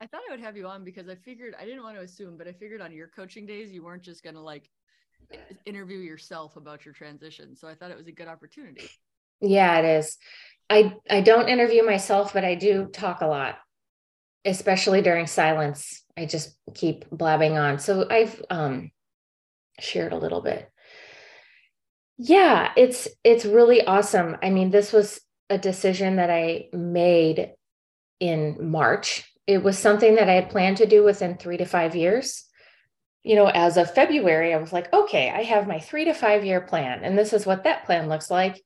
I thought I would have you on because I figured I didn't want to assume, but I figured on your coaching days you weren't just gonna like interview yourself about your transition. So I thought it was a good opportunity. Yeah, it is. I I don't interview myself, but I do talk a lot, especially during silence. I just keep blabbing on. So I've um shared a little bit. Yeah, it's it's really awesome. I mean, this was a decision that I made in March. It was something that I had planned to do within 3 to 5 years. You know, as of February, I was like, okay, I have my 3 to 5 year plan and this is what that plan looks like.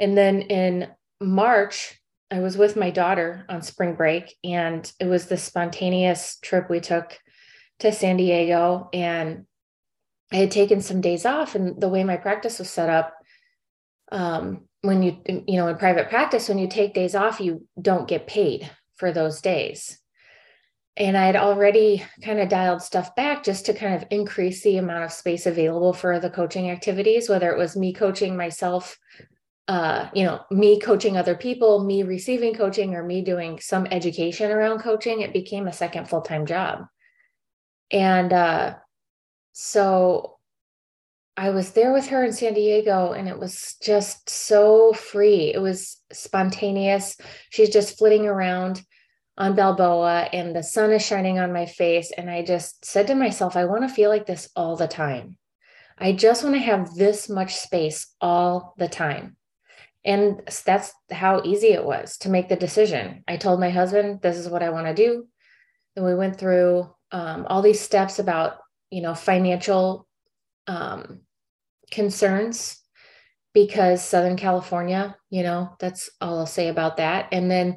And then in March, I was with my daughter on spring break and it was the spontaneous trip we took to San Diego and I had taken some days off and the way my practice was set up um, when you you know in private practice when you take days off you don't get paid for those days and i had already kind of dialed stuff back just to kind of increase the amount of space available for the coaching activities whether it was me coaching myself uh, you know me coaching other people me receiving coaching or me doing some education around coaching it became a second full-time job and uh, so I was there with her in San Diego and it was just so free. It was spontaneous. She's just flitting around on Balboa and the sun is shining on my face. And I just said to myself, I want to feel like this all the time. I just want to have this much space all the time. And that's how easy it was to make the decision. I told my husband, this is what I want to do. And we went through um, all these steps about, you know, financial um, concerns because Southern California, you know, that's all I'll say about that. And then,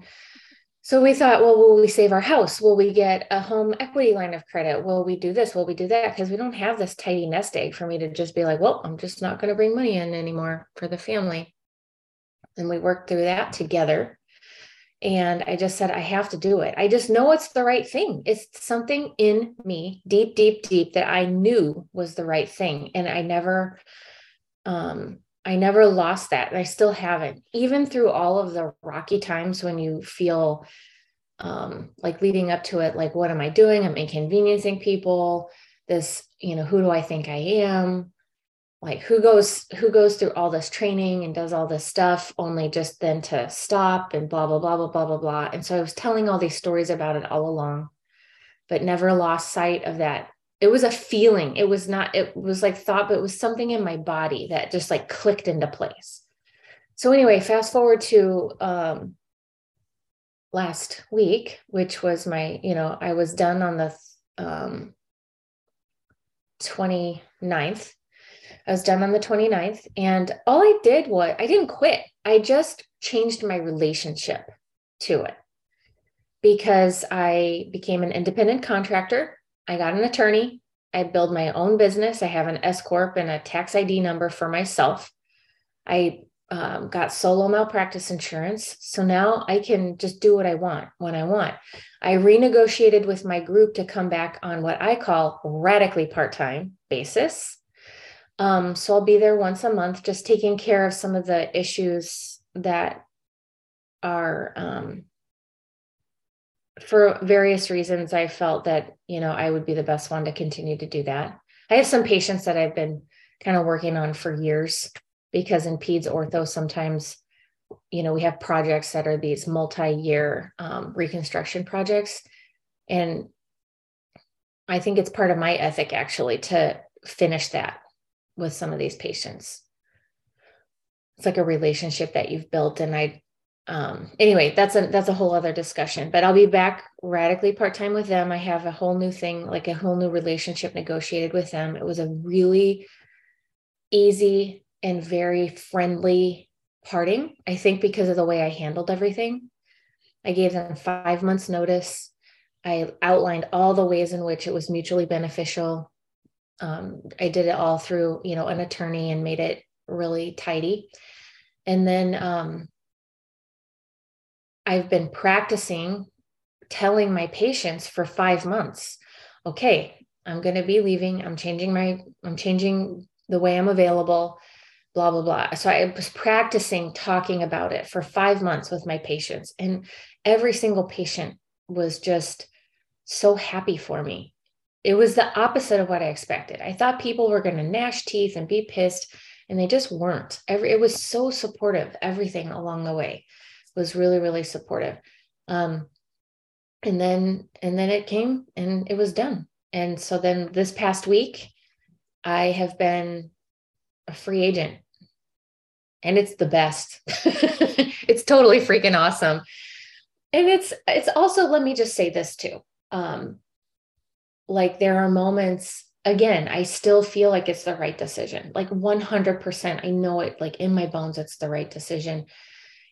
so we thought, well, will we save our house? Will we get a home equity line of credit? Will we do this? Will we do that? Because we don't have this tidy nest egg for me to just be like, well, I'm just not going to bring money in anymore for the family. And we worked through that together. And I just said, I have to do it. I just know it's the right thing. It's something in me, deep, deep, deep, that I knew was the right thing. And I never, um, I never lost that. And I still haven't, even through all of the rocky times when you feel um, like leading up to it, like, what am I doing? I'm inconveniencing people. This, you know, who do I think I am? like who goes who goes through all this training and does all this stuff only just then to stop and blah blah blah blah blah blah blah and so i was telling all these stories about it all along but never lost sight of that it was a feeling it was not it was like thought but it was something in my body that just like clicked into place so anyway fast forward to um last week which was my you know i was done on the um 29th I was done on the 29th. And all I did was, I didn't quit. I just changed my relationship to it because I became an independent contractor. I got an attorney. I build my own business. I have an S Corp and a tax ID number for myself. I um, got solo malpractice insurance. So now I can just do what I want when I want. I renegotiated with my group to come back on what I call radically part time basis. Um, so I'll be there once a month, just taking care of some of the issues that are um, for various reasons. I felt that you know I would be the best one to continue to do that. I have some patients that I've been kind of working on for years because in peds ortho sometimes you know we have projects that are these multi-year um, reconstruction projects and i think it's part of my ethic actually to finish that with some of these patients. It's like a relationship that you've built. And I, um, anyway, that's a, that's a whole other discussion, but I'll be back radically part-time with them. I have a whole new thing, like a whole new relationship negotiated with them. It was a really easy and very friendly parting. I think because of the way I handled everything, I gave them five months notice. I outlined all the ways in which it was mutually beneficial um, I did it all through, you know, an attorney and made it really tidy. And then um, I've been practicing telling my patients for five months, okay, I'm going to be leaving. I'm changing my, I'm changing the way I'm available, blah, blah, blah. So I was practicing talking about it for five months with my patients. And every single patient was just so happy for me. It was the opposite of what I expected. I thought people were going to gnash teeth and be pissed, and they just weren't. Every it was so supportive. Everything along the way was really, really supportive. Um, and then and then it came and it was done. And so then this past week, I have been a free agent, and it's the best. it's totally freaking awesome. And it's it's also let me just say this too um, like there are moments again i still feel like it's the right decision like 100% i know it like in my bones it's the right decision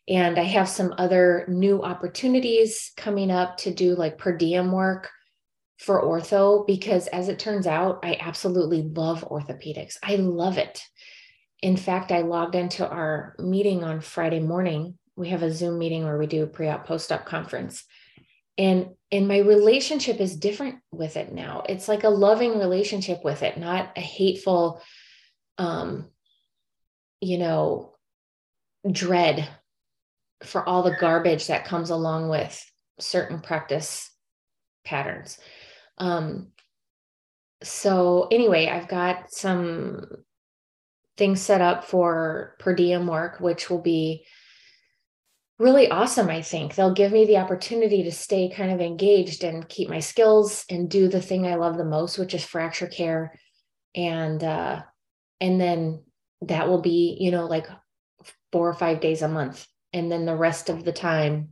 and i have some other new opportunities coming up to do like per diem work for ortho because as it turns out i absolutely love orthopedics. I love it. In fact i logged into our meeting on friday morning. We have a zoom meeting where we do a pre-op post-op conference. And and my relationship is different with it now. It's like a loving relationship with it not a hateful um you know dread for all the garbage that comes along with certain practice patterns. Um so anyway i've got some things set up for per diem work which will be really awesome i think. They'll give me the opportunity to stay kind of engaged and keep my skills and do the thing i love the most which is fracture care. And uh and then that will be you know like four or five days a month and then the rest of the time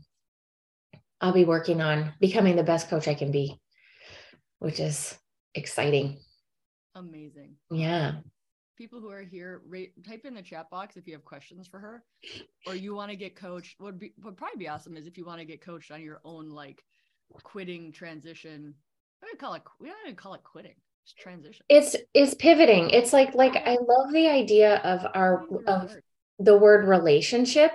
i'll be working on becoming the best coach i can be which is exciting amazing yeah people who are here, rate, type in the chat box if you have questions for her, or you want to get coached. Would be would probably be awesome is if you want to get coached on your own like quitting transition. I would call it. We don't even call it quitting. It's transition. It's it's pivoting. It's like like I love the idea of our of the word relationship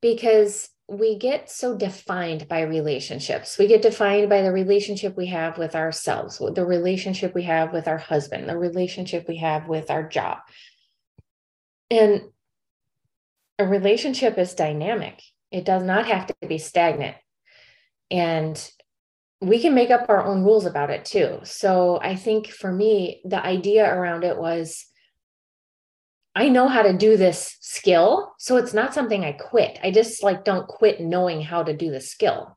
because we get so defined by relationships. We get defined by the relationship we have with ourselves, the relationship we have with our husband, the relationship we have with our job. And a relationship is dynamic, it does not have to be stagnant. And we can make up our own rules about it too. So I think for me, the idea around it was I know how to do this skill. So it's not something I quit. I just like don't quit knowing how to do the skill.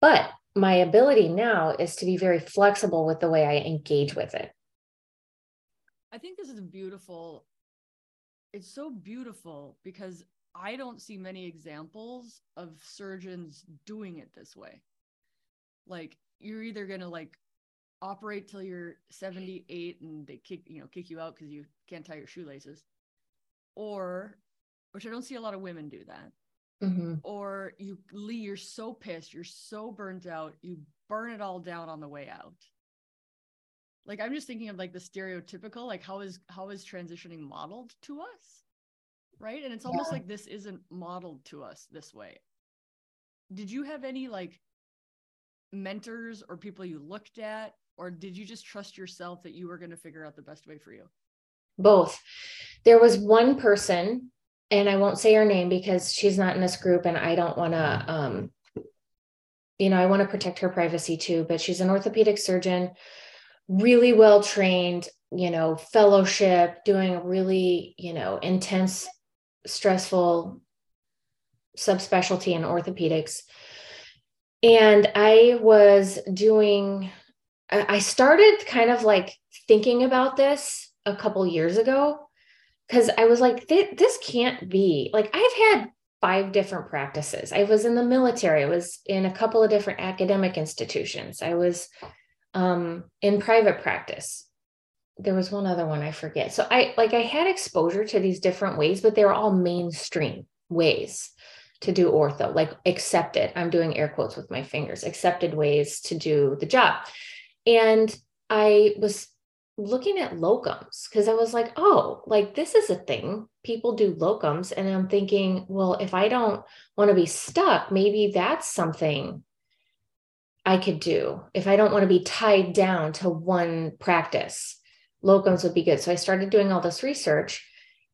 But my ability now is to be very flexible with the way I engage with it. I think this is beautiful. It's so beautiful because I don't see many examples of surgeons doing it this way. Like you're either going to like operate till you're 78 and they kick you know kick you out because you can't tie your shoelaces. Or which i don't see a lot of women do that. Mm-hmm. or you lee you're so pissed you're so burnt out you burn it all down on the way out. Like i'm just thinking of like the stereotypical like how is how is transitioning modeled to us? Right? And it's almost yeah. like this isn't modeled to us this way. Did you have any like mentors or people you looked at or did you just trust yourself that you were going to figure out the best way for you? Both. There was one person and i won't say her name because she's not in this group and i don't want to um you know i want to protect her privacy too but she's an orthopedic surgeon really well trained you know fellowship doing a really you know intense stressful subspecialty in orthopedics. And i was doing I started kind of like thinking about this a couple years ago because I was like, this can't be like I've had five different practices. I was in the military, I was in a couple of different academic institutions, I was um, in private practice. There was one other one I forget. So I like I had exposure to these different ways, but they were all mainstream ways to do ortho, like accepted. I'm doing air quotes with my fingers, accepted ways to do the job. And I was looking at locums because I was like, oh, like this is a thing. People do locums. And I'm thinking, well, if I don't want to be stuck, maybe that's something I could do. If I don't want to be tied down to one practice, locums would be good. So I started doing all this research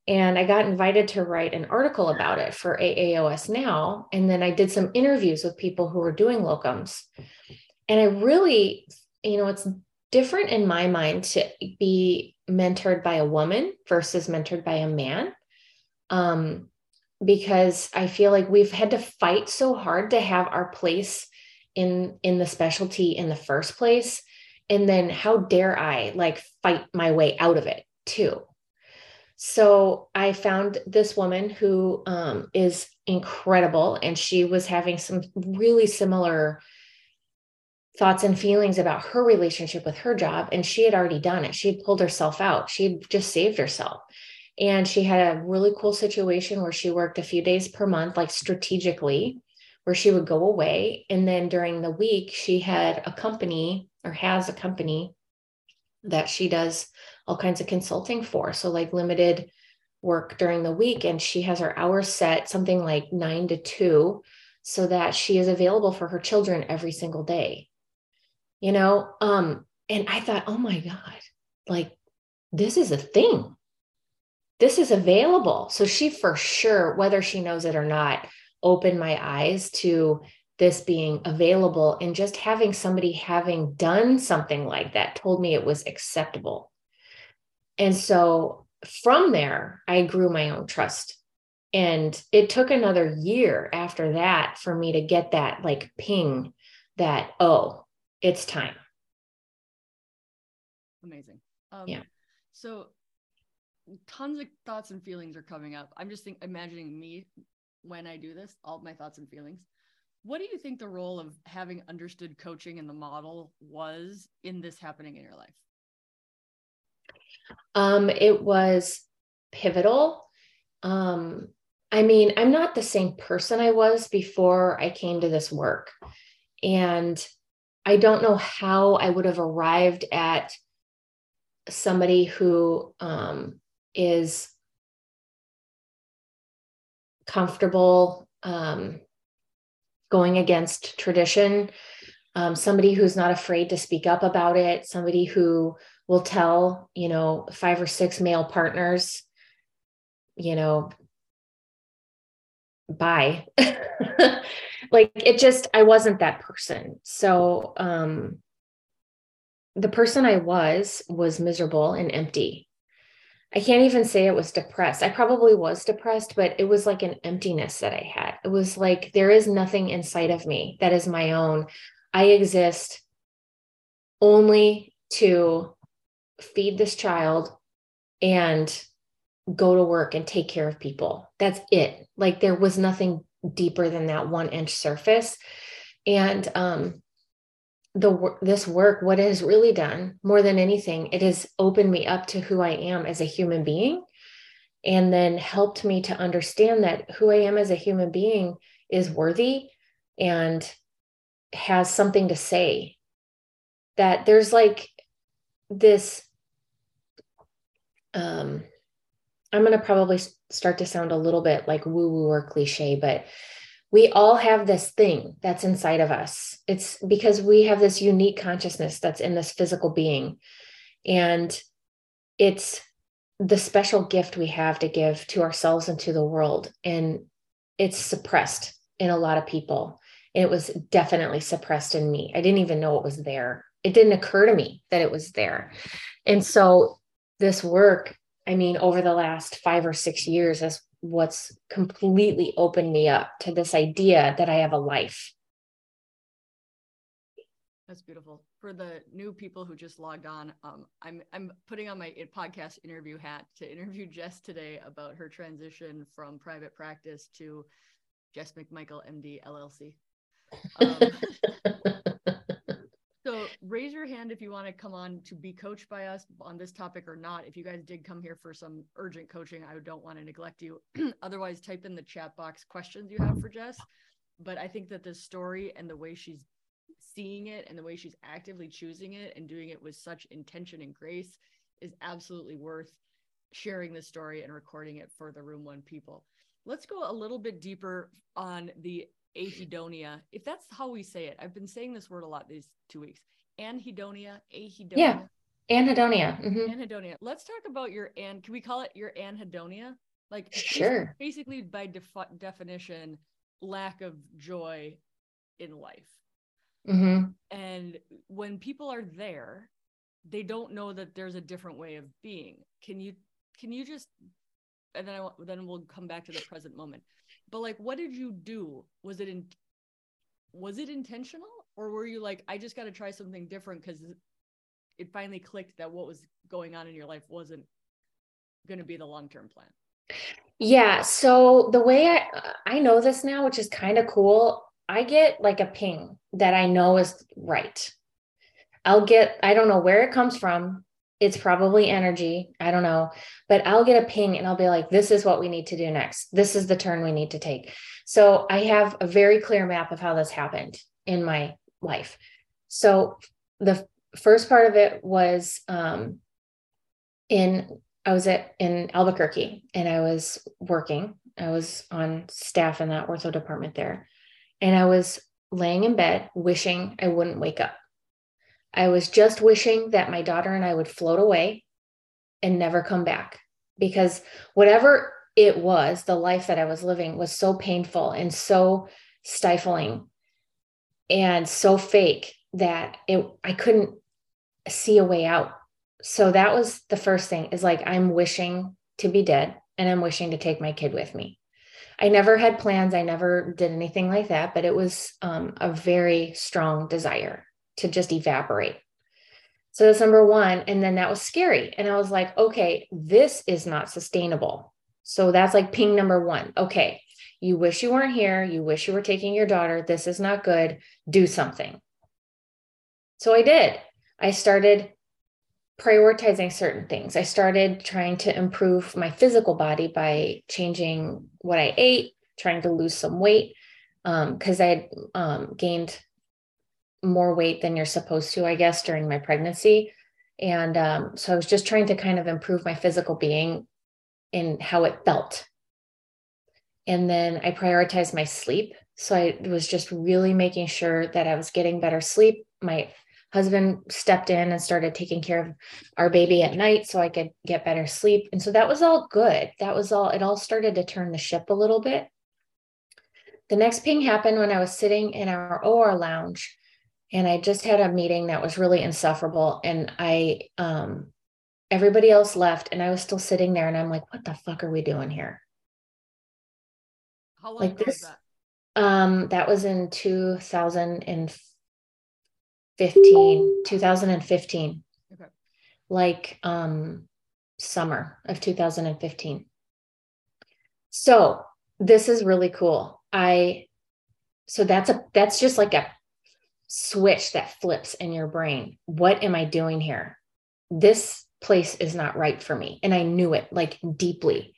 and I got invited to write an article about it for AAOS Now. And then I did some interviews with people who were doing locums. And I really, you know, it's different in my mind to be mentored by a woman versus mentored by a man. Um, because I feel like we've had to fight so hard to have our place in in the specialty in the first place and then how dare I like fight my way out of it too. So I found this woman who um, is incredible, and she was having some really similar thoughts and feelings about her relationship with her job. And she had already done it. She had pulled herself out. She had just saved herself. And she had a really cool situation where she worked a few days per month, like strategically, where she would go away. And then during the week, she had a company or has a company that she does all kinds of consulting for. So, like limited work during the week. And she has her hours set something like nine to two so that she is available for her children every single day you know um and i thought oh my god like this is a thing. This is available. So she for sure whether she knows it or not opened my eyes to this being available and just having somebody having done something like that told me it was acceptable. And so from there i grew my own trust. And it took another year after that for me to get that like ping that oh it's time. Amazing. Um, yeah. So tons of thoughts and feelings are coming up. I'm just think, imagining me when I do this, all my thoughts and feelings. What do you think the role of having understood coaching in the model was in this happening in your life? Um, it was pivotal. Um, I mean, I'm not the same person I was before I came to this work. And I don't know how I would have arrived at somebody who um, is comfortable um, going against tradition, um, somebody who's not afraid to speak up about it, somebody who will tell, you know, five or six male partners, you know, bye. like it just i wasn't that person. So um the person i was was miserable and empty. I can't even say it was depressed. I probably was depressed but it was like an emptiness that i had. It was like there is nothing inside of me that is my own. I exist only to feed this child and go to work and take care of people that's it like there was nothing deeper than that one inch surface. And um, the this work, what it has really done more than anything, it has opened me up to who I am as a human being, and then helped me to understand that who I am as a human being is worthy and has something to say. That there's like this. Um, I'm going to probably start to sound a little bit like woo woo or cliche, but we all have this thing that's inside of us. It's because we have this unique consciousness that's in this physical being. And it's the special gift we have to give to ourselves and to the world. And it's suppressed in a lot of people. And it was definitely suppressed in me. I didn't even know it was there. It didn't occur to me that it was there. And so this work I mean, over the last five or six years is what's completely opened me up to this idea that I have a life. That's beautiful. For the new people who just logged on, um, I'm I'm putting on my podcast interview hat to interview Jess today about her transition from private practice to Jess McMichael, MD, LLC. Um, So raise your hand if you want to come on to be coached by us on this topic or not. If you guys did come here for some urgent coaching, I don't want to neglect you. Otherwise, type in the chat box questions you have for Jess. But I think that this story and the way she's seeing it and the way she's actively choosing it and doing it with such intention and grace is absolutely worth sharing this story and recording it for the room one people. Let's go a little bit deeper on the ahedonia, if that's how we say it. I've been saying this word a lot these two weeks. Anhedonia, ahedonia. Yeah, anhedonia. Mm-hmm. Anhedonia. Let's talk about your and. Can we call it your anhedonia? Like sure. Basically, by def- definition, lack of joy in life. Mm-hmm. And when people are there, they don't know that there's a different way of being. Can you can you just and then I then we'll come back to the present moment. But like what did you do? Was it in was it intentional or were you like I just got to try something different cuz it finally clicked that what was going on in your life wasn't going to be the long-term plan? Yeah, so the way I I know this now, which is kind of cool, I get like a ping that I know is right. I'll get, I don't know where it comes from. It's probably energy. I don't know. But I'll get a ping and I'll be like, this is what we need to do next. This is the turn we need to take. So I have a very clear map of how this happened in my life. So the first part of it was um, in, I was at in Albuquerque and I was working. I was on staff in that ortho department there. And I was laying in bed wishing I wouldn't wake up. I was just wishing that my daughter and I would float away and never come back because whatever it was, the life that I was living was so painful and so stifling and so fake that it I couldn't see a way out. So that was the first thing is like I'm wishing to be dead and I'm wishing to take my kid with me. I never had plans. I never did anything like that, but it was um, a very strong desire to just evaporate. So that's number one. And then that was scary. And I was like, okay, this is not sustainable. So that's like ping number one. Okay, you wish you weren't here. You wish you were taking your daughter. This is not good. Do something. So I did. I started prioritizing certain things. I started trying to improve my physical body by changing what I ate, trying to lose some weight because um, I had um, gained more weight than you're supposed to, I guess, during my pregnancy. And um, so I was just trying to kind of improve my physical being in how it felt. And then I prioritized my sleep. So I was just really making sure that I was getting better sleep. My husband stepped in and started taking care of our baby at night so I could get better sleep. And so that was all good. That was all, it all started to turn the ship a little bit. The next ping happened when I was sitting in our OR lounge and I just had a meeting that was really insufferable. And I, um, everybody else left, and I was still sitting there, and I'm like, what the fuck are we doing here? How long like this, that? Um, that was in 2015, 2015. Okay. Like um summer of 2015. So this is really cool. I so that's a that's just like a switch that flips in your brain. What am I doing here? This place is not right for me. And I knew it like deeply.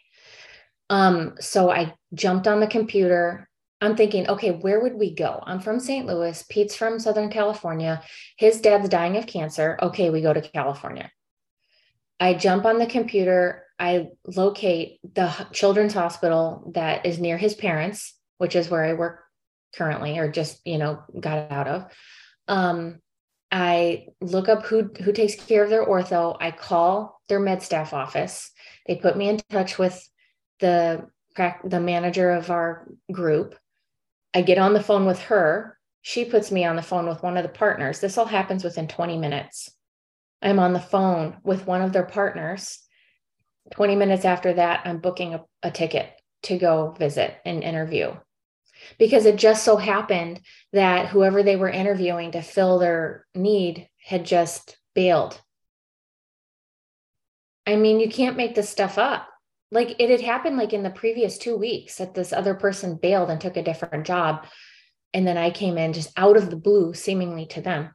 Um, so I jumped on the computer. I'm thinking, okay, where would we go? I'm from St. Louis. Pete's from Southern California. His dad's dying of cancer. Okay, we go to California. I jump on the computer. I locate the children's hospital that is near his parents, which is where I work currently or just you know got out of. Um, i look up who who takes care of their ortho. I call their med staff office. They put me in touch with the the manager of our group. I get on the phone with her. She puts me on the phone with one of the partners. This all happens within 20 minutes. I'm on the phone with one of their partners. 20 minutes after that i'm booking a, a ticket to go visit and interview because it just so happened that whoever they were interviewing to fill their need had just bailed. I mean, you can't make this stuff up. Like it had happened like in the previous two weeks that this other person bailed and took a different job. And then I came in just out of the blue, seemingly to them.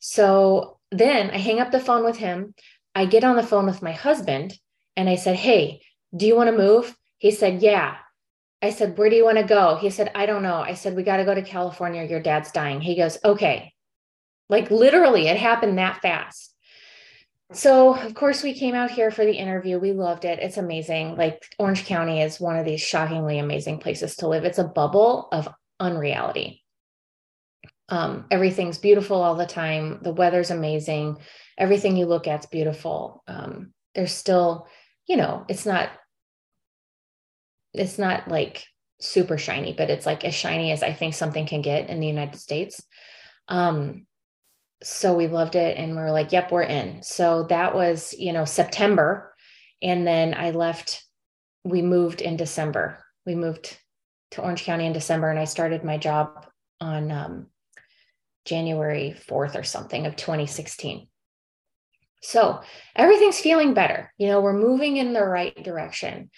So then I hang up the phone with him. I get on the phone with my husband and I said, Hey, do you want to move? He said, Yeah. I said, Where do you want to go? He said, I don't know. I said, We got to go to California. Your dad's dying. He goes, Okay. Like literally, it happened that fast. So, of course, we came out here for the interview. We loved it. It's amazing. Like, Orange County is one of these shockingly amazing places to live. It's a bubble of unreality. Um, everything's beautiful all the time. The weather's amazing. Everything you look at's beautiful. Um, there's still, you know, it's not it's not like super shiny, but it's like as shiny as I think something can get in the United States. Um, so we loved it and we were like, yep, we're in. So that was, you know, September. And then I left, we moved in December. We moved to Orange County in December and I started my job on um, January 4th or something of 2016. So everything's feeling better. You know, we're moving in the right direction,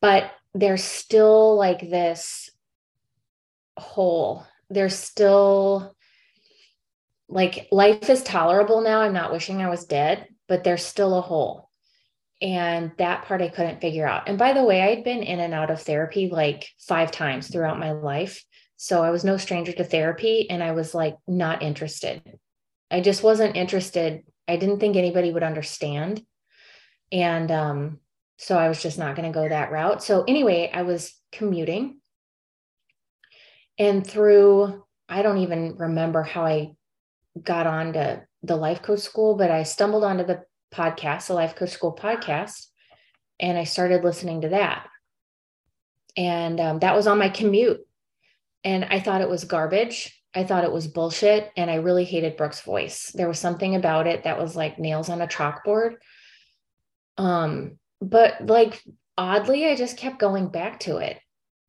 but there's still like this hole. There's still like life is tolerable now. I'm not wishing I was dead, but there's still a hole. And that part I couldn't figure out. And by the way, I'd been in and out of therapy like five times throughout my life. So I was no stranger to therapy and I was like not interested. I just wasn't interested. I didn't think anybody would understand. And um, so I was just not going to go that route. So anyway, I was commuting. And through, I don't even remember how I got on to the life coach school, but I stumbled onto the podcast, the life coach school podcast, and I started listening to that. And um, that was on my commute. And I thought it was garbage. I thought it was bullshit. And I really hated Brooke's voice. There was something about it that was like nails on a chalkboard. Um, but like oddly, I just kept going back to it.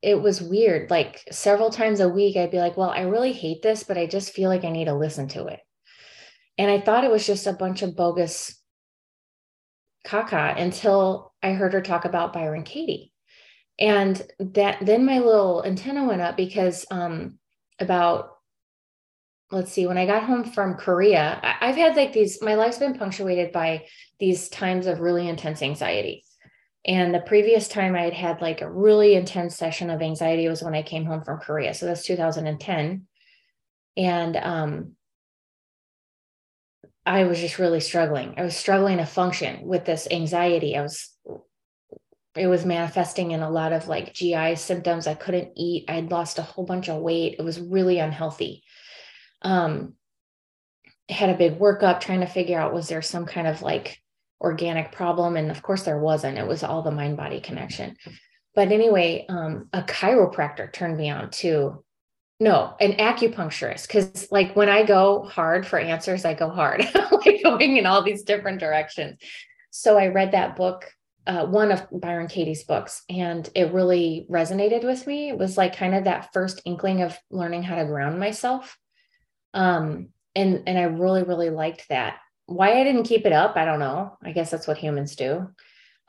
It was weird. Like several times a week, I'd be like, well, I really hate this, but I just feel like I need to listen to it. And I thought it was just a bunch of bogus caca until I heard her talk about Byron Katie and that then my little antenna went up because um about let's see when i got home from korea I, have had like these my life's been punctuated by these times of really intense anxiety and the previous time i had had like a really intense session of anxiety was when i came home from korea so that's 2010 and um I was just really struggling. I was struggling to function with this anxiety. I was it was manifesting in a lot of like GI symptoms. I couldn't eat. I'd lost a whole bunch of weight. It was really unhealthy. Um, had a big workup trying to figure out was there some kind of like organic problem? And of course there wasn't. It was all the mind body connection. But anyway, um, a chiropractor turned me on to no, an acupuncturist. Cause like when I go hard for answers, I go hard, like going in all these different directions. So I read that book uh, one of Byron Katie's books, and it really resonated with me. It was like kind of that first inkling of learning how to ground myself, um, and and I really really liked that. Why I didn't keep it up, I don't know. I guess that's what humans do.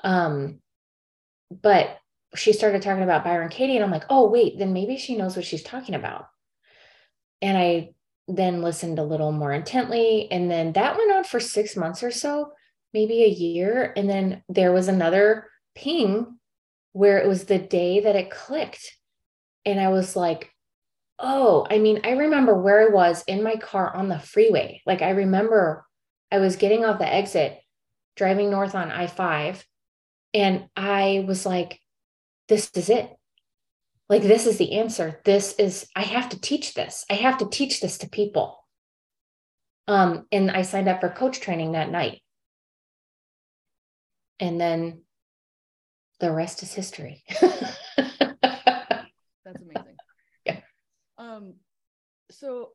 Um, but she started talking about Byron Katie, and I'm like, oh wait, then maybe she knows what she's talking about. And I then listened a little more intently, and then that went on for six months or so maybe a year. And then there was another ping where it was the day that it clicked. And I was like, oh, I mean, I remember where I was in my car on the freeway. Like, I remember I was getting off the exit, driving north on I 5, and I was like, this is it. Like, this is the answer. This is, I have to teach this. I have to teach this to people. Um, and I signed up for coach training that night and then the rest is history. That's amazing. Yeah. Um, so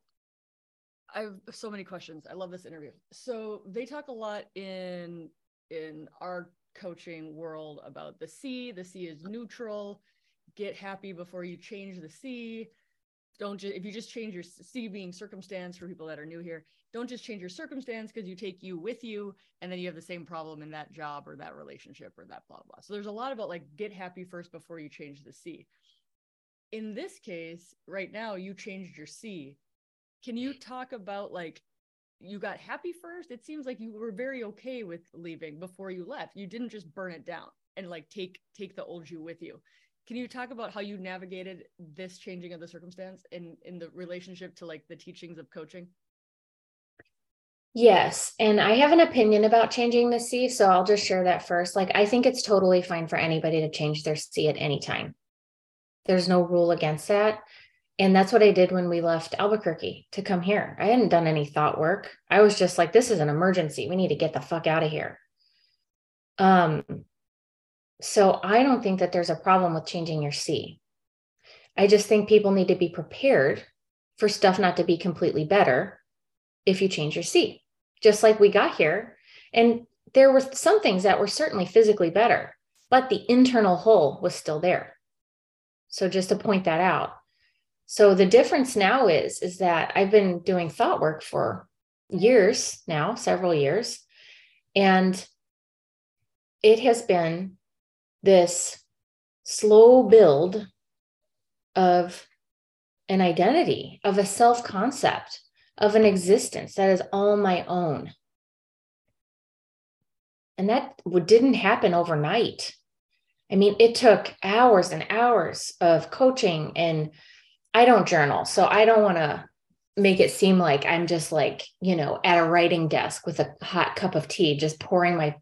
I have so many questions. I love this interview. So they talk a lot in in our coaching world about the C. The C is neutral. Get happy before you change the C. Don't just if you just change your C being circumstance for people that are new here, don't just change your circumstance because you take you with you and then you have the same problem in that job or that relationship or that blah blah so there's a lot about like get happy first before you change the c in this case right now you changed your c can you talk about like you got happy first it seems like you were very okay with leaving before you left you didn't just burn it down and like take take the old you with you can you talk about how you navigated this changing of the circumstance in in the relationship to like the teachings of coaching Yes. And I have an opinion about changing the C. So I'll just share that first. Like, I think it's totally fine for anybody to change their C at any time. There's no rule against that. And that's what I did when we left Albuquerque to come here. I hadn't done any thought work. I was just like, this is an emergency. We need to get the fuck out of here. Um, so I don't think that there's a problem with changing your C. I just think people need to be prepared for stuff not to be completely better if you change your seat, just like we got here. And there were some things that were certainly physically better, but the internal hole was still there. So just to point that out. So the difference now is is that I've been doing thought work for years now, several years, and it has been this slow build of an identity, of a self concept, of an existence that is all my own. And that didn't happen overnight. I mean, it took hours and hours of coaching, and I don't journal. So I don't want to make it seem like I'm just like, you know, at a writing desk with a hot cup of tea, just pouring my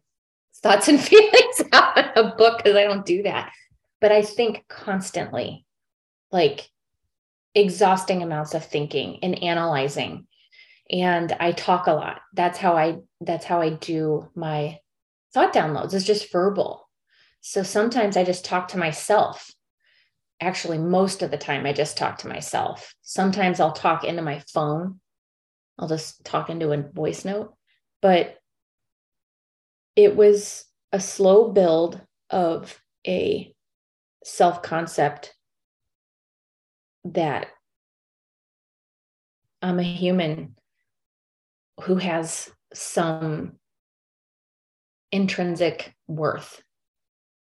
thoughts and feelings out in a book because I don't do that. But I think constantly, like exhausting amounts of thinking and analyzing. And I talk a lot. That's how I that's how I do my thought downloads. It's just verbal. So sometimes I just talk to myself. Actually, most of the time I just talk to myself. Sometimes I'll talk into my phone. I'll just talk into a voice note. But it was a slow build of a self concept that I'm a human who has some intrinsic worth.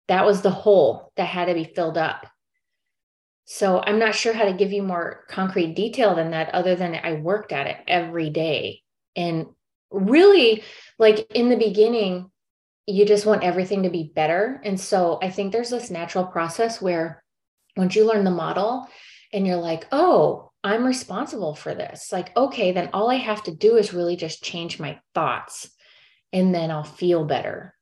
That was the hole that had to be filled up. So I'm not sure how to give you more concrete detail than that, other than I worked at it every day. And really, like in the beginning, you just want everything to be better. And so I think there's this natural process where once you learn the model and you're like, oh, I'm responsible for this. Like, okay, then all I have to do is really just change my thoughts and then I'll feel better.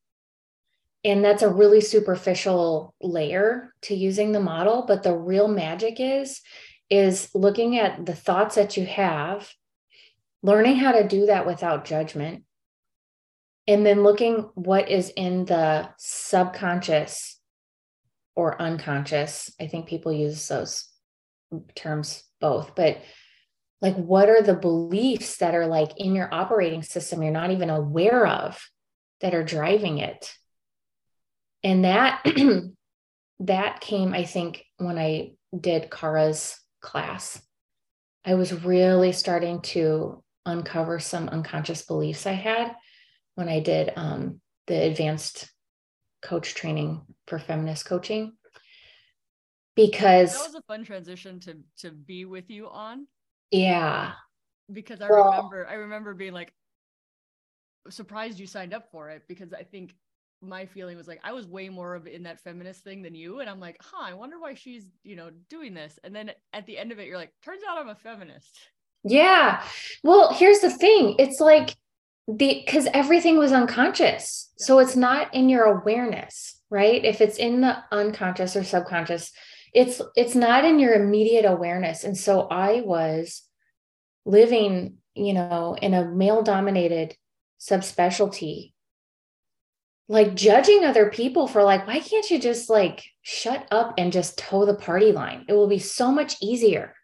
And that's a really superficial layer to using the model. But the real magic is, is looking at the thoughts that you have, learning how to do that without judgment, and then looking what is in the subconscious or unconscious. I think people use those terms both, but like what are the beliefs that are like in your operating system you're not even aware of that are driving it and that that came i think when i did kara's class. I was really starting to uncover some unconscious beliefs i had when i did um, the advanced coach training for feminist coaching. Because that was a fun transition to to be with you on. Yeah. Because I well, remember I remember being like surprised you signed up for it because I think my feeling was like I was way more of in that feminist thing than you and I'm like, "Huh, I wonder why she's, you know, doing this." And then at the end of it you're like, "Turns out I'm a feminist." Yeah. Well, here's the thing. It's like the cuz everything was unconscious. Yeah. So it's not in your awareness, right? If it's in the unconscious or subconscious, it's it's not in your immediate awareness and so i was living you know in a male dominated subspecialty like judging other people for like why can't you just like shut up and just toe the party line it will be so much easier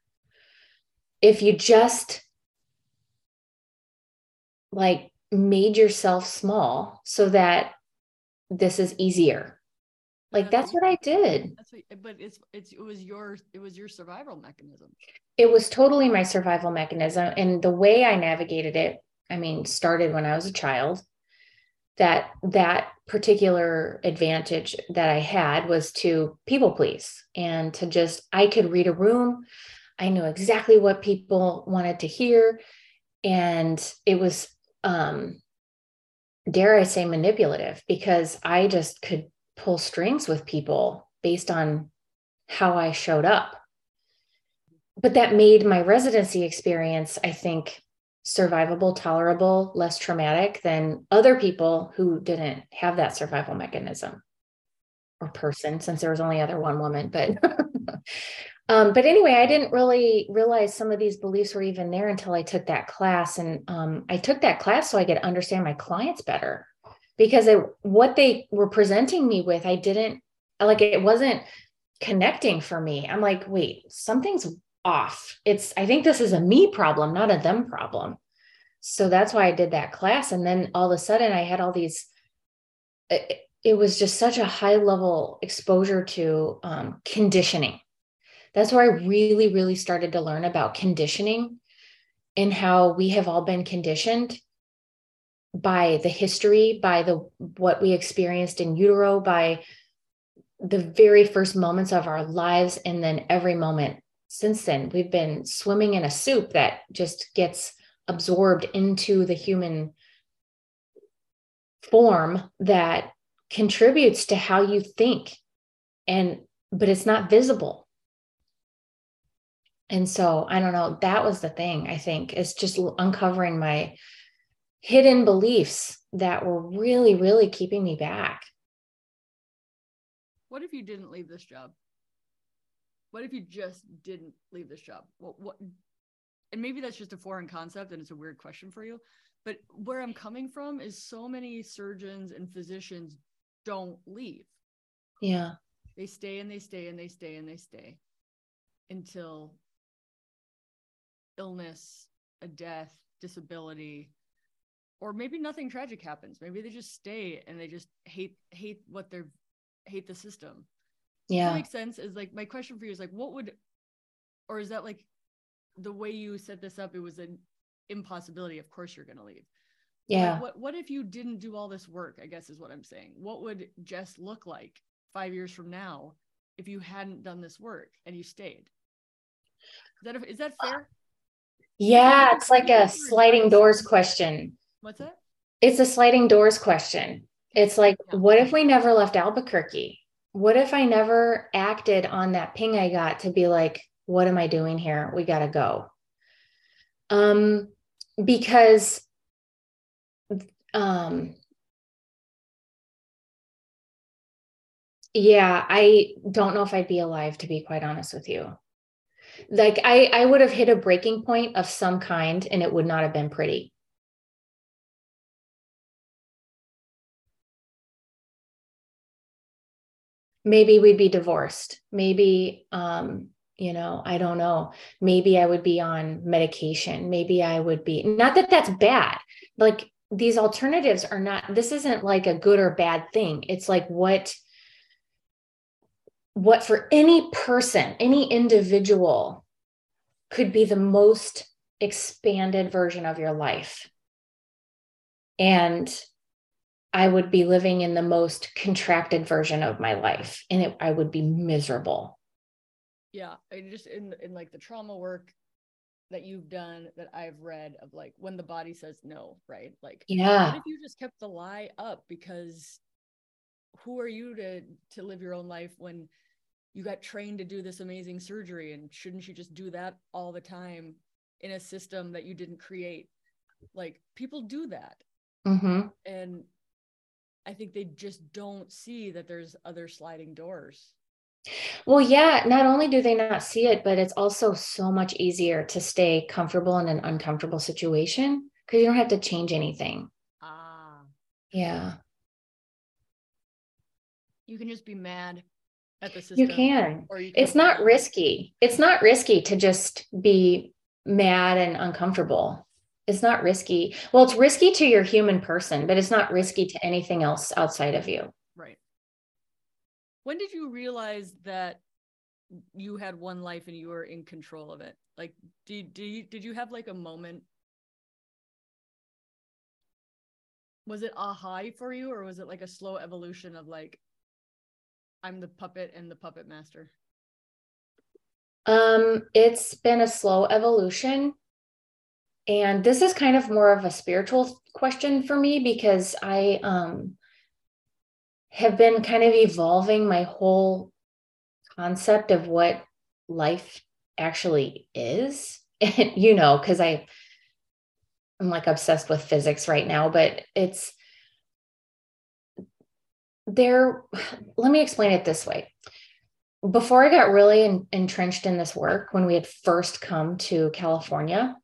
if you just like made yourself small so that this is easier like that's what I did. That's what, but it's it's it was your it was your survival mechanism. It was totally my survival mechanism, and the way I navigated it. I mean, started when I was a child. That that particular advantage that I had was to people please and to just I could read a room. I knew exactly what people wanted to hear, and it was um dare I say manipulative because I just could pull strings with people based on how I showed up. But that made my residency experience, I think, survivable, tolerable, less traumatic than other people who didn't have that survival mechanism or person, since there was only other one woman. But um, but anyway, I didn't really realize some of these beliefs were even there until I took that class. And um, I took that class so I could understand my clients better because it, what they were presenting me with, I didn't like it wasn't connecting for me. I'm like, wait, something's off. It's, I think this is a me problem, not a them problem. So that's why I did that class. And then all of a sudden I had all these, it, it was just such a high level exposure to um, conditioning. That's where I really, really started to learn about conditioning and how we have all been conditioned by the history, by the what we experienced in utero, by the very first moments of our lives, and then every moment since then. We've been swimming in a soup that just gets absorbed into the human form that contributes to how you think and but it's not visible and so i don't know that was the thing i think is just uncovering my hidden beliefs that were really, really keeping me back. What if you didn't leave this job? What if you just didn't leave this job? What, what, and maybe that's just a foreign concept and it's a weird question for you. But where I'm coming from is so many surgeons and physicians don't leave. Yeah. They stay and they stay and they stay and they stay until illness, a death, disability, or maybe nothing tragic happens maybe they just stay and they just hate hate what they're hate the system yeah. makes sense is like my question for you is like what would or is that like the way you set this up it was an impossibility of course you're going to leave. Yeah like, what what if you didn't do all this work i guess is what i'm saying. What would jess look like five years from now if you hadn't done this work and you stayed? Is that, a, is that fair? Uh, yeah it's like a sliding doors question. What's that? It's a sliding doors question. It's like, what if we never left Albuquerque? What if I never acted on that ping I got to be like, what am I doing here? We got to go. Um, because um, yeah, I don't know if I'd be alive to be quite honest with you. Like I I would have hit a breaking point of some kind and it would not have been pretty. Maybe we'd be divorced. Maybe um you know i don't know. Maybe i would be on medication. Maybe i would be not that that's bad. Like these alternatives are not this isn't like a good or bad thing. It's like what what for any person any individual could be the most expanded version of your life. And I would be living in the most contracted version of my life and it, I would be miserable. Yeah. I just in in like the trauma work that you've done that I've read of like when the body says no, right? Like yeah. What if you just kept the lie up because who are you to to live your own life when you got trained to do this amazing surgery and shouldn't you just do that all the time in a system that you didn't create? Like people do that. Mm-hmm. And I think they just don't see that there's other sliding doors. Well, yeah, not only do they not see it, but it's also so much easier to stay comfortable in an uncomfortable situation because you don't have to change anything. Ah. Yeah. You can just be mad at the system. You can. Or you can it's not risky. It's not risky to just be mad and uncomfortable it's not risky. Well, it's risky to your human person, but it's not risky to anything else outside of you. Right. When did you realize that you had one life and you were in control of it? Like, did, did, you, did you have like a moment? Was it a high for you or was it like a slow evolution of like, I'm the puppet and the puppet master? Um, it's been a slow evolution and this is kind of more of a spiritual question for me because I um, have been kind of evolving my whole concept of what life actually is. you know, because I I'm like obsessed with physics right now, but it's there. Let me explain it this way. Before I got really in, entrenched in this work, when we had first come to California,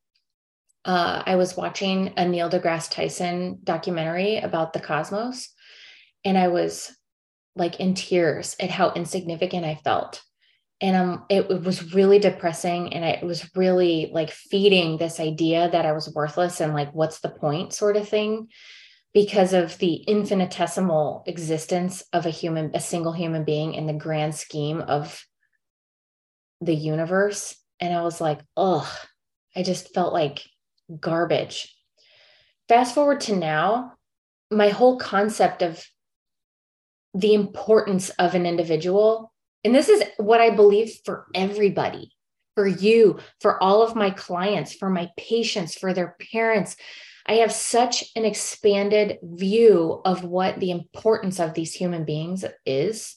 uh, I was watching a Neil deGrasse Tyson documentary about the cosmos, and I was like in tears at how insignificant I felt. and um, it, it was really depressing and it was really like feeding this idea that i was worthless and like what's the point sort of thing because of the infinitesimal existence of a human a single human being in the grand scheme of the universe and i was like oh i just felt like garbage fast forward to now my whole concept of the importance of an individual and this is what I believe for everybody, for you, for all of my clients, for my patients, for their parents. I have such an expanded view of what the importance of these human beings is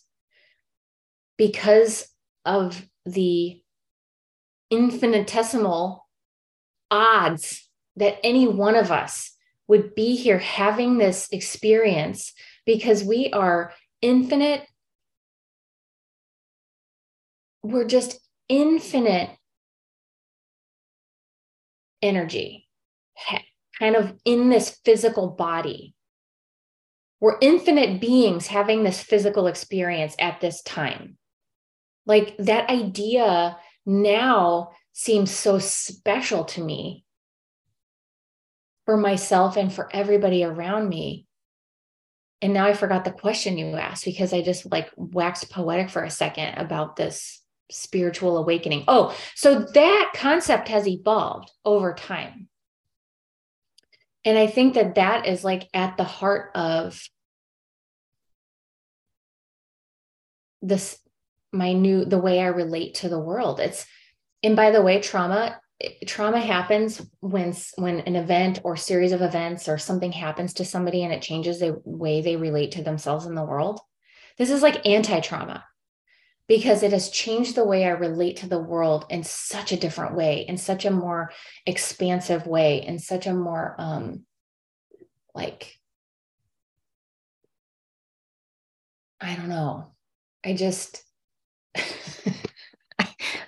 because of the infinitesimal odds that any one of us would be here having this experience because we are infinite we're just infinite energy, kind of in this physical body. We're infinite beings having this physical experience at this time. Like that idea now seems so special to me for myself and for everybody around me. And now I forgot the question you asked because I just like waxed poetic for a second about this spiritual awakening. Oh, so that concept has evolved over time. And I think that that is like at the heart of this my new the way I relate to the world. It's and by the way, trauma trauma happens when when an event or series of events or something happens to somebody and it changes the way they relate to themselves in the world. This is like anti-trauma because it has changed the way I relate to the world in such a different way, in such a more expansive way, in such a more um like I don't know. I just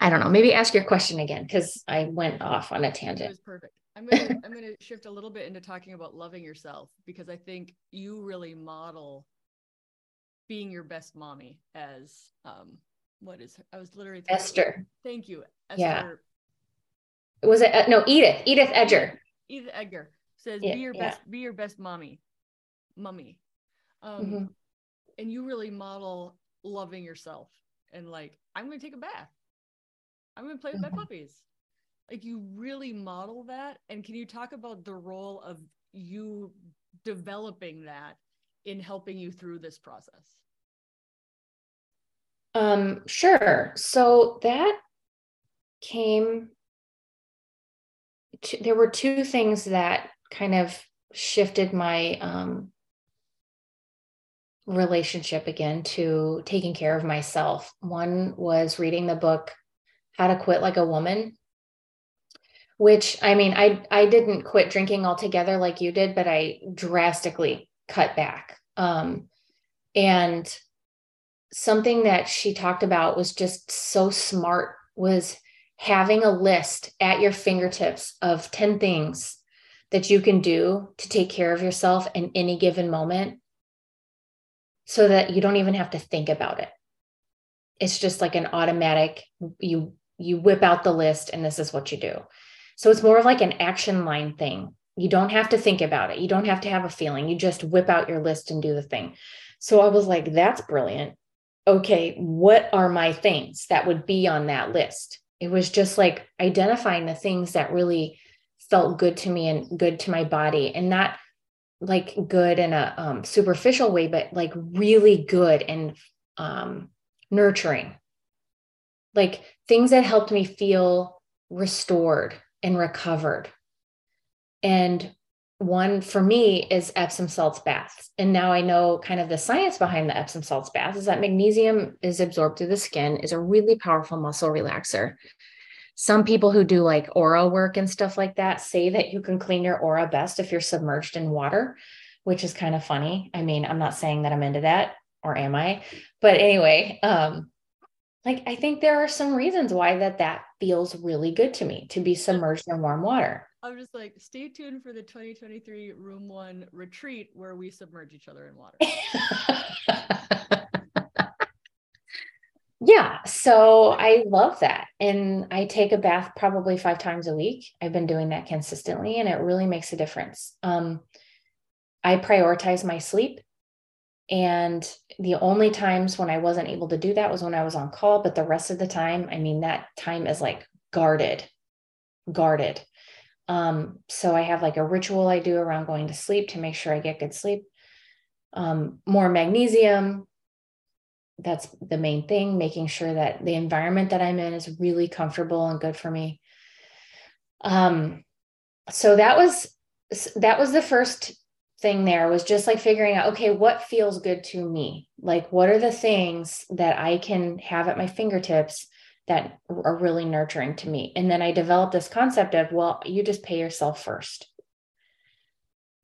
I don't know. Maybe ask your question again because I went off on a tangent. It was perfect. I'm gonna I'm gonna shift a little bit into talking about loving yourself because I think you really model being your best mommy as um what is her? I was literally thinking, Esther. Thank you. Esther. Yeah. Was it uh, no Edith? Edith Eger. Edith Eger says, yeah, "Be your yeah. best. Be your best mommy, mummy." Um, mm-hmm. and you really model loving yourself and like, I'm going to take a bath. I'm going to play with mm-hmm. my puppies. Like you really model that. And can you talk about the role of you developing that in helping you through this process? Um, sure. So that came, to, there were two things that kind of shifted my um, relationship again to taking care of myself. One was reading the book How to Quit Like a Woman, which I mean, I I didn't quit drinking altogether like you did, but I drastically cut back. Um, and something that she talked about was just so smart was having a list at your fingertips of 10 things that you can do to take care of yourself in any given moment so that you don't even have to think about it. It's just like an automatic you you whip out the list and this is what you do. So it's more of like an action line thing. You don't have to think about it. You don't have to have a feeling. You just whip out your list and do the thing. So i was like that's brilliant. Okay, what are my things that would be on that list? It was just like identifying the things that really felt good to me and good to my body. And not like good in a um, superficial way, but like really good and um, nurturing. Like things that helped me feel restored and recovered. And one for me is Epsom salts baths. And now I know kind of the science behind the Epsom salts baths is that magnesium is absorbed through the skin, is a really powerful muscle relaxer. Some people who do like aura work and stuff like that say that you can clean your aura best if you're submerged in water, which is kind of funny. I mean, I'm not saying that I'm into that, or am I? But anyway, um, like I think there are some reasons why that that feels really good to me to be submerged in warm water. I'm just like, stay tuned for the 2023 Room One retreat where we submerge each other in water. yeah, so I love that. And I take a bath probably five times a week. I've been doing that consistently and it really makes a difference. Um, I prioritize my sleep. And the only times when I wasn't able to do that was when I was on call. But the rest of the time, I mean, that time is like guarded, guarded. Um, so I have like a ritual I do around going to sleep to make sure I get good sleep. Um, more magnesium, that's the main thing making sure that the environment that i'm in is really comfortable and good for me. Um so that was that was the first thing there was just like figuring out okay what feels good to me? Like what are the things that i can have at my fingertips that are really nurturing to me? And then i developed this concept of well you just pay yourself first.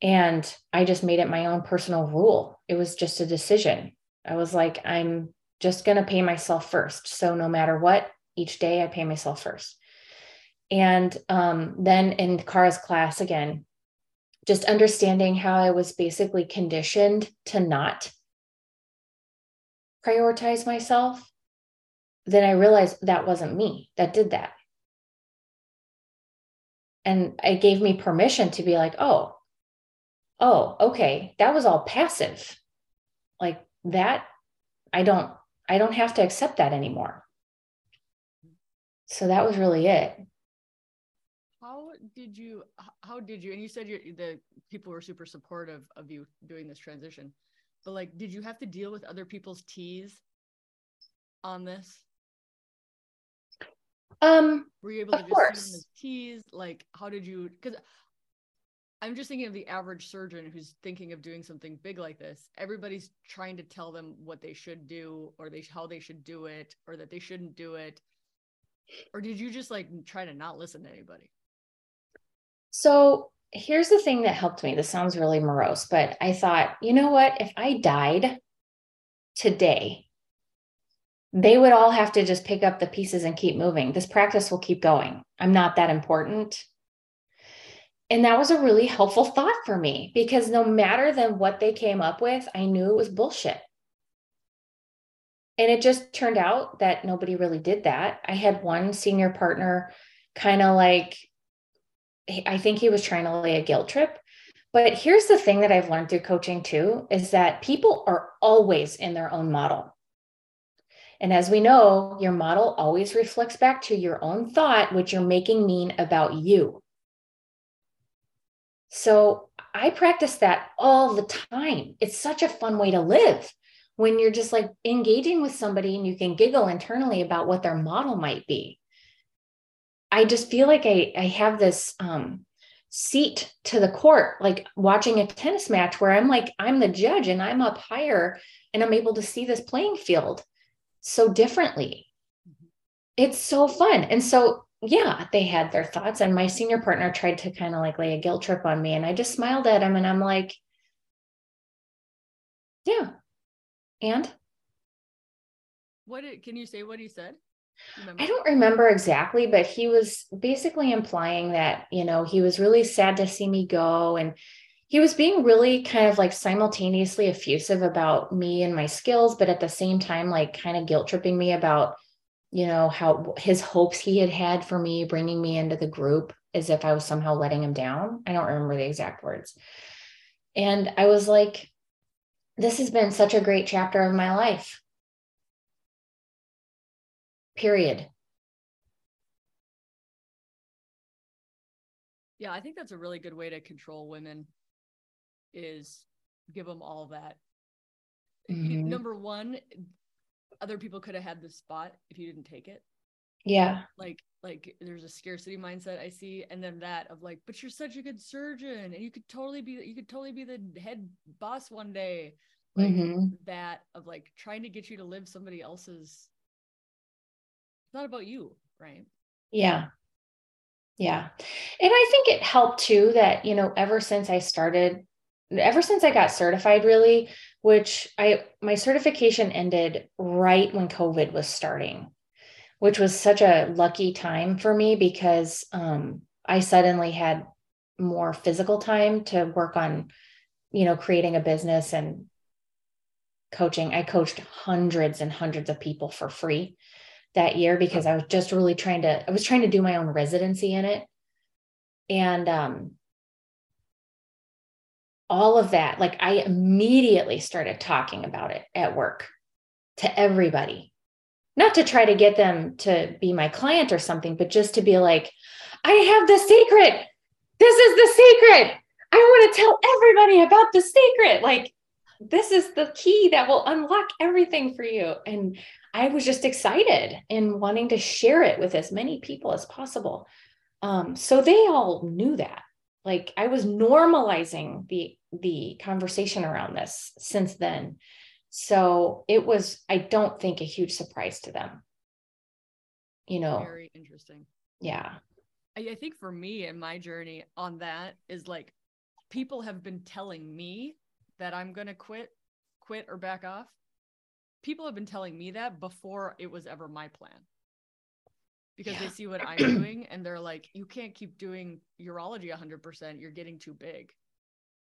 And i just made it my own personal rule. It was just a decision I was like, I'm just going to pay myself first. So no matter what, each day I pay myself first. And um, then in Kara's class again, just understanding how I was basically conditioned to not prioritize myself, then I realized that wasn't me that did that. And it gave me permission to be like, oh, oh, okay, that was all passive. Like that i don't i don't have to accept that anymore. So that was really it. How did you how did you and you said you the people were super supportive of you doing this transition but like did you have to deal with other people's T's on this? Um were you able to just course. see them as T's? Like how did you because I'm just thinking of the average surgeon who's thinking of doing something big like this. Everybody's trying to tell them what they should do or they how they should do it or that they shouldn't do it. Or did you just like try to not listen to anybody? So, here's the thing that helped me. This sounds really morose, but I thought, you know what? If I died today, they would all have to just pick up the pieces and keep moving. This practice will keep going. I'm not that important and that was a really helpful thought for me because no matter than what they came up with i knew it was bullshit. And it just turned out that nobody really did that. I had one senior partner kind of like i think he was trying to lay a guilt trip. But here's the thing that i've learned through coaching too is that people are always in their own model. And as we know, your model always reflects back to your own thought, which you're making mean about you. So I practice that all the time. It's such a fun way to live when you're just like engaging with somebody and you can giggle internally about what their model might be. I just feel like I, I have this um, seat to the court, like watching a tennis match where I'm like, I'm the judge and I'm up higher and I'm able to see this playing field so differently. Mm-hmm. It's so fun. And so yeah, they had their thoughts. And my senior partner tried to kind of like lay a guilt trip on me. And I just smiled at him and I'm like, yeah. And what did, can you say what he said? I don't remember exactly, but he was basically implying that, you know, he was really sad to see me go. And he was being really kind of like simultaneously effusive about me and my skills, but at the same time, like kind of guilt tripping me about you know, how his hopes he had had for me bringing me into the group as if I was somehow letting him down. I don't remember the exact words. And I was like, this has been such a great chapter of my life. Period. Yeah, I think that's a really good way to control women is give them all that. Mm-hmm. Number one, other people could have had the spot if you didn't take it. Yeah. Like like there's a scarcity mindset I see and then that of like but you're such a good surgeon and you could totally be you could totally be the head boss one day. Like mm-hmm. that of like trying to get you to live somebody else's it's not about you, right? Yeah. Yeah. And I think it helped too that, you know, ever since I started, ever since I got certified, really, which I my certification ended right when COVID was starting, which was such a lucky time for me because um, I suddenly had more physical time to work on, you know, creating a business and coaching. I coached hundreds and hundreds of people for free that year because I was just really trying to, I was trying to do my own residency in it. And um, all of that, like I immediately started talking about it at work to everybody, not to try to get them to be my client or something, but just to be like, I have the secret. This is the secret. I want to tell everybody about the secret. Like, this is the key that will unlock everything for you. And I was just excited and wanting to share it with as many people as possible. Um, so they all knew that. Like I was normalizing the the conversation around this since then. So it was, I don't think, a huge surprise to them. You know, very interesting. Yeah. I, I think for me and my journey on that is like people have been telling me that I'm going to quit, quit or back off. People have been telling me that before it was ever my plan. Because yeah. they see what I'm doing and they're like, you can't keep doing urology 100%. You're getting too big.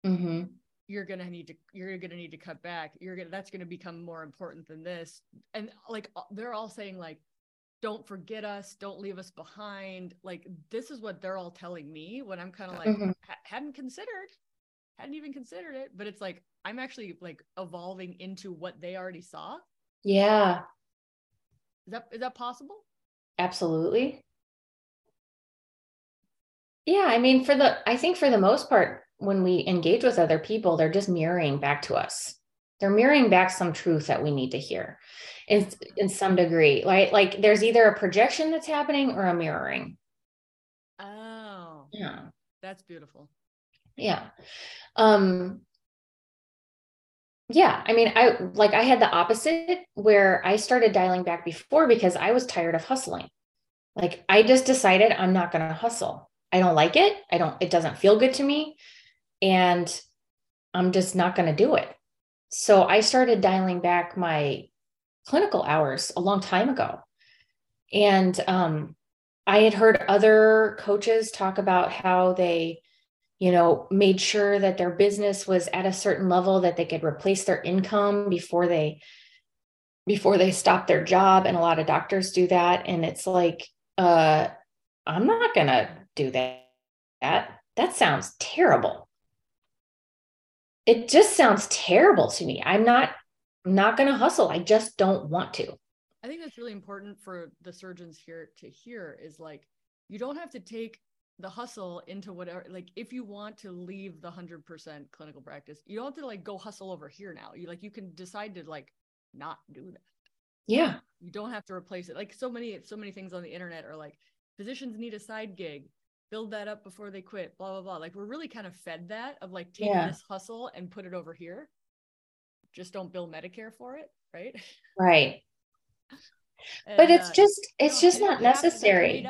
Mm-hmm. You're gonna need to. You're gonna need to cut back. You're gonna. That's gonna become more important than this. And like they're all saying, like, don't forget us. Don't leave us behind. Like this is what they're all telling me. When I'm kind of like, mm-hmm. hadn't considered hadn't even considered it, but it's like I'm actually like evolving into what they already saw. Yeah. Is that is that possible? Absolutely. Yeah, I mean for the I think for the most part when we engage with other people, they're just mirroring back to us. They're mirroring back some truth that we need to hear in, in some degree. right? like there's either a projection that's happening or a mirroring. Oh. Yeah. That's beautiful yeah um yeah i mean i like i had the opposite where i started dialing back before because i was tired of hustling like i just decided i'm not going to hustle i don't like it. I don't it doesn't feel good to me. And i'm just not going to do it. So i started dialing back my clinical hours a long time ago. And um i had heard other coaches talk about how they you know, made sure that their business was at a certain level that they could replace their income before they before they stop their job. And a lot of doctors do that. And it's like uh I'm not going to do that. That that sounds terrible. It just sounds terrible to me. I'm not I'm not going to hustle. I just don't want to. I think that's really important for the surgeons here to hear is like you don't have to take the hustle into whatever like if you want to leave the 100% clinical practice you don't have to like go hustle over here now you like you can decide to like not do that yeah you don't have to replace it like so many so many things on the internet are like physicians need a side gig build that up before they quit blah blah blah. Like we're really kind of fed that of like take yeah. this hustle and put it over here. Just don't bill medicare for it right? Right. And, but it's uh, just it's just not necessary.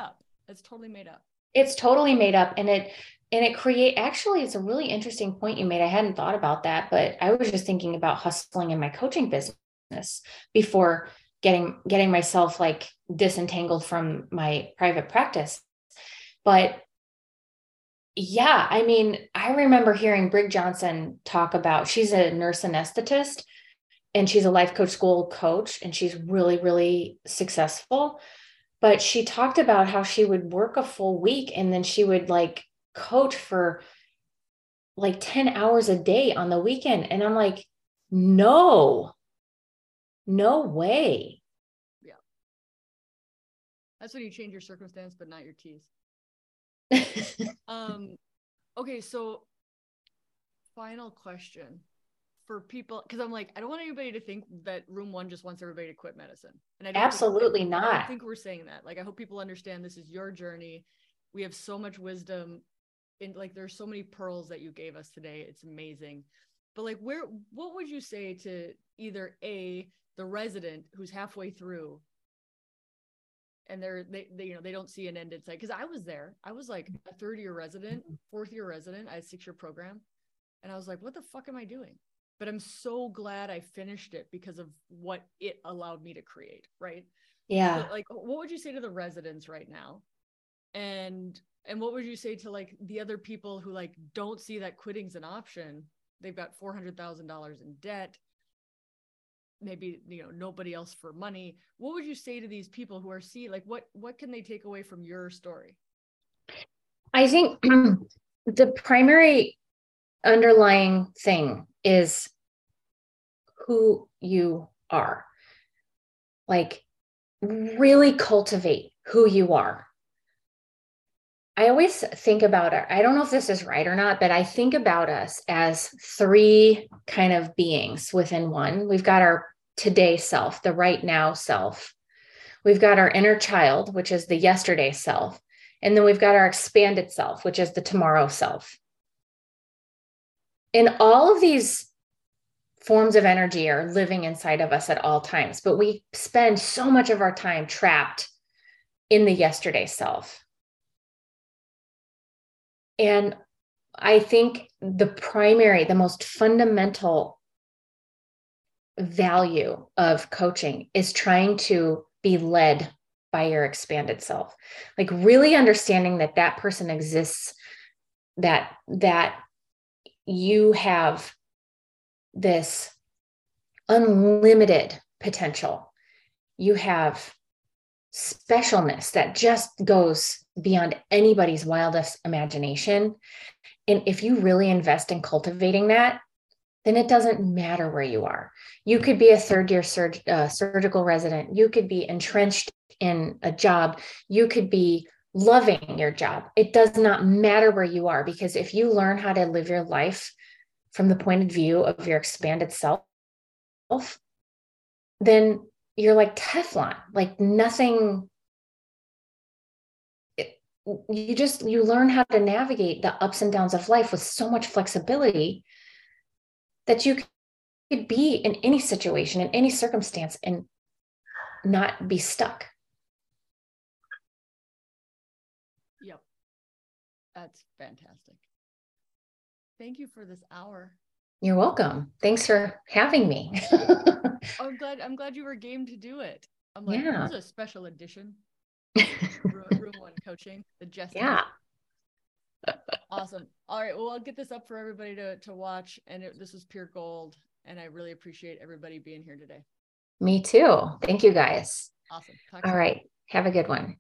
it's totally made up. It's totally made up and it and it create actually it's a really interesting point you made. I hadn't thought about that but i was just thinking about hustling in my coaching business before getting getting myself like disentangled from my private practice. But yeah i mean i remember hearing brig johnson talk about she's a nurse anesthetist and she's a life coach school coach and she's really really successful. But she talked about how she would work a full week and then she would like coach for like 10 hours a day on the weekend and i'm like no. No way. Yeah. That's when you change your circumstance but not your teeth um okay so final question for people because I'm like, I don't want anybody to think that room one just wants everybody to quit medicine. And I absolutely think, not. I think we're saying that. Like, I hope people understand this is your journey. We have so much wisdom. And like, there's so many pearls that you gave us today. It's amazing. But like, where, what would you say to either a the resident who's halfway through and they're they, they you know they don't see an end in sight because i was there i was like mm-hmm. a third year resident mm-hmm. fourth year resident i had a six year program and i was like what the fuck am i doing but I'm so glad I finished it because of what it allowed me to create, right? Yeah. like what would you say to the residents right now? And and what would you say to like the other people who like don't see that quitting's an option? They've got $400,000 in debt. Maybe you know nobody else for money what would you say to these people who are see like what what can they take away from your story i think the primary underlying thing is who you are like really cultivate who you are I always think about it. I don't know if this is right or not, but I think about us as three kind of beings within one. We've got our today self, the right now self. We've got our inner child, which is the yesterday self. And then we've got our expanded self, which is the tomorrow self. And all of these forms of energy are living inside of us at all times, but we spend so much of our time trapped in the yesterday self and I think the primary, the most fundamental value of coaching is trying to be led by your expanded self. Like really understanding that that person exists that that you have this unlimited potential. You have specialness that just goes beyond anybody's wildest imagination. And if you really invest in cultivating that, then it doesn't matter where you are. You could be a third year surg- uh, surgical resident. You could be entrenched in a job. You could be loving your job. It does not matter where you are because if you learn how to live your life from the point of view of your expanded self, then you're like Teflon, like nothing you just you learn how to navigate the ups and downs of life with so much flexibility that you could be in any situation in any circumstance and not be stuck. Yep. That's fantastic. Thank you for this hour. You're welcome. Thanks for having me. Oh, I'm glad i'm glad you were game to do it. I'm like yeah. this is a special edition. Room, one coaching, the Jessica. Yeah. Awesome. All right. Well, I'll get this up for everybody to, to watch. And it, this was pure gold. And I really appreciate everybody being here today. Me too. Thank you guys. Awesome. Talk All right. Have a good one.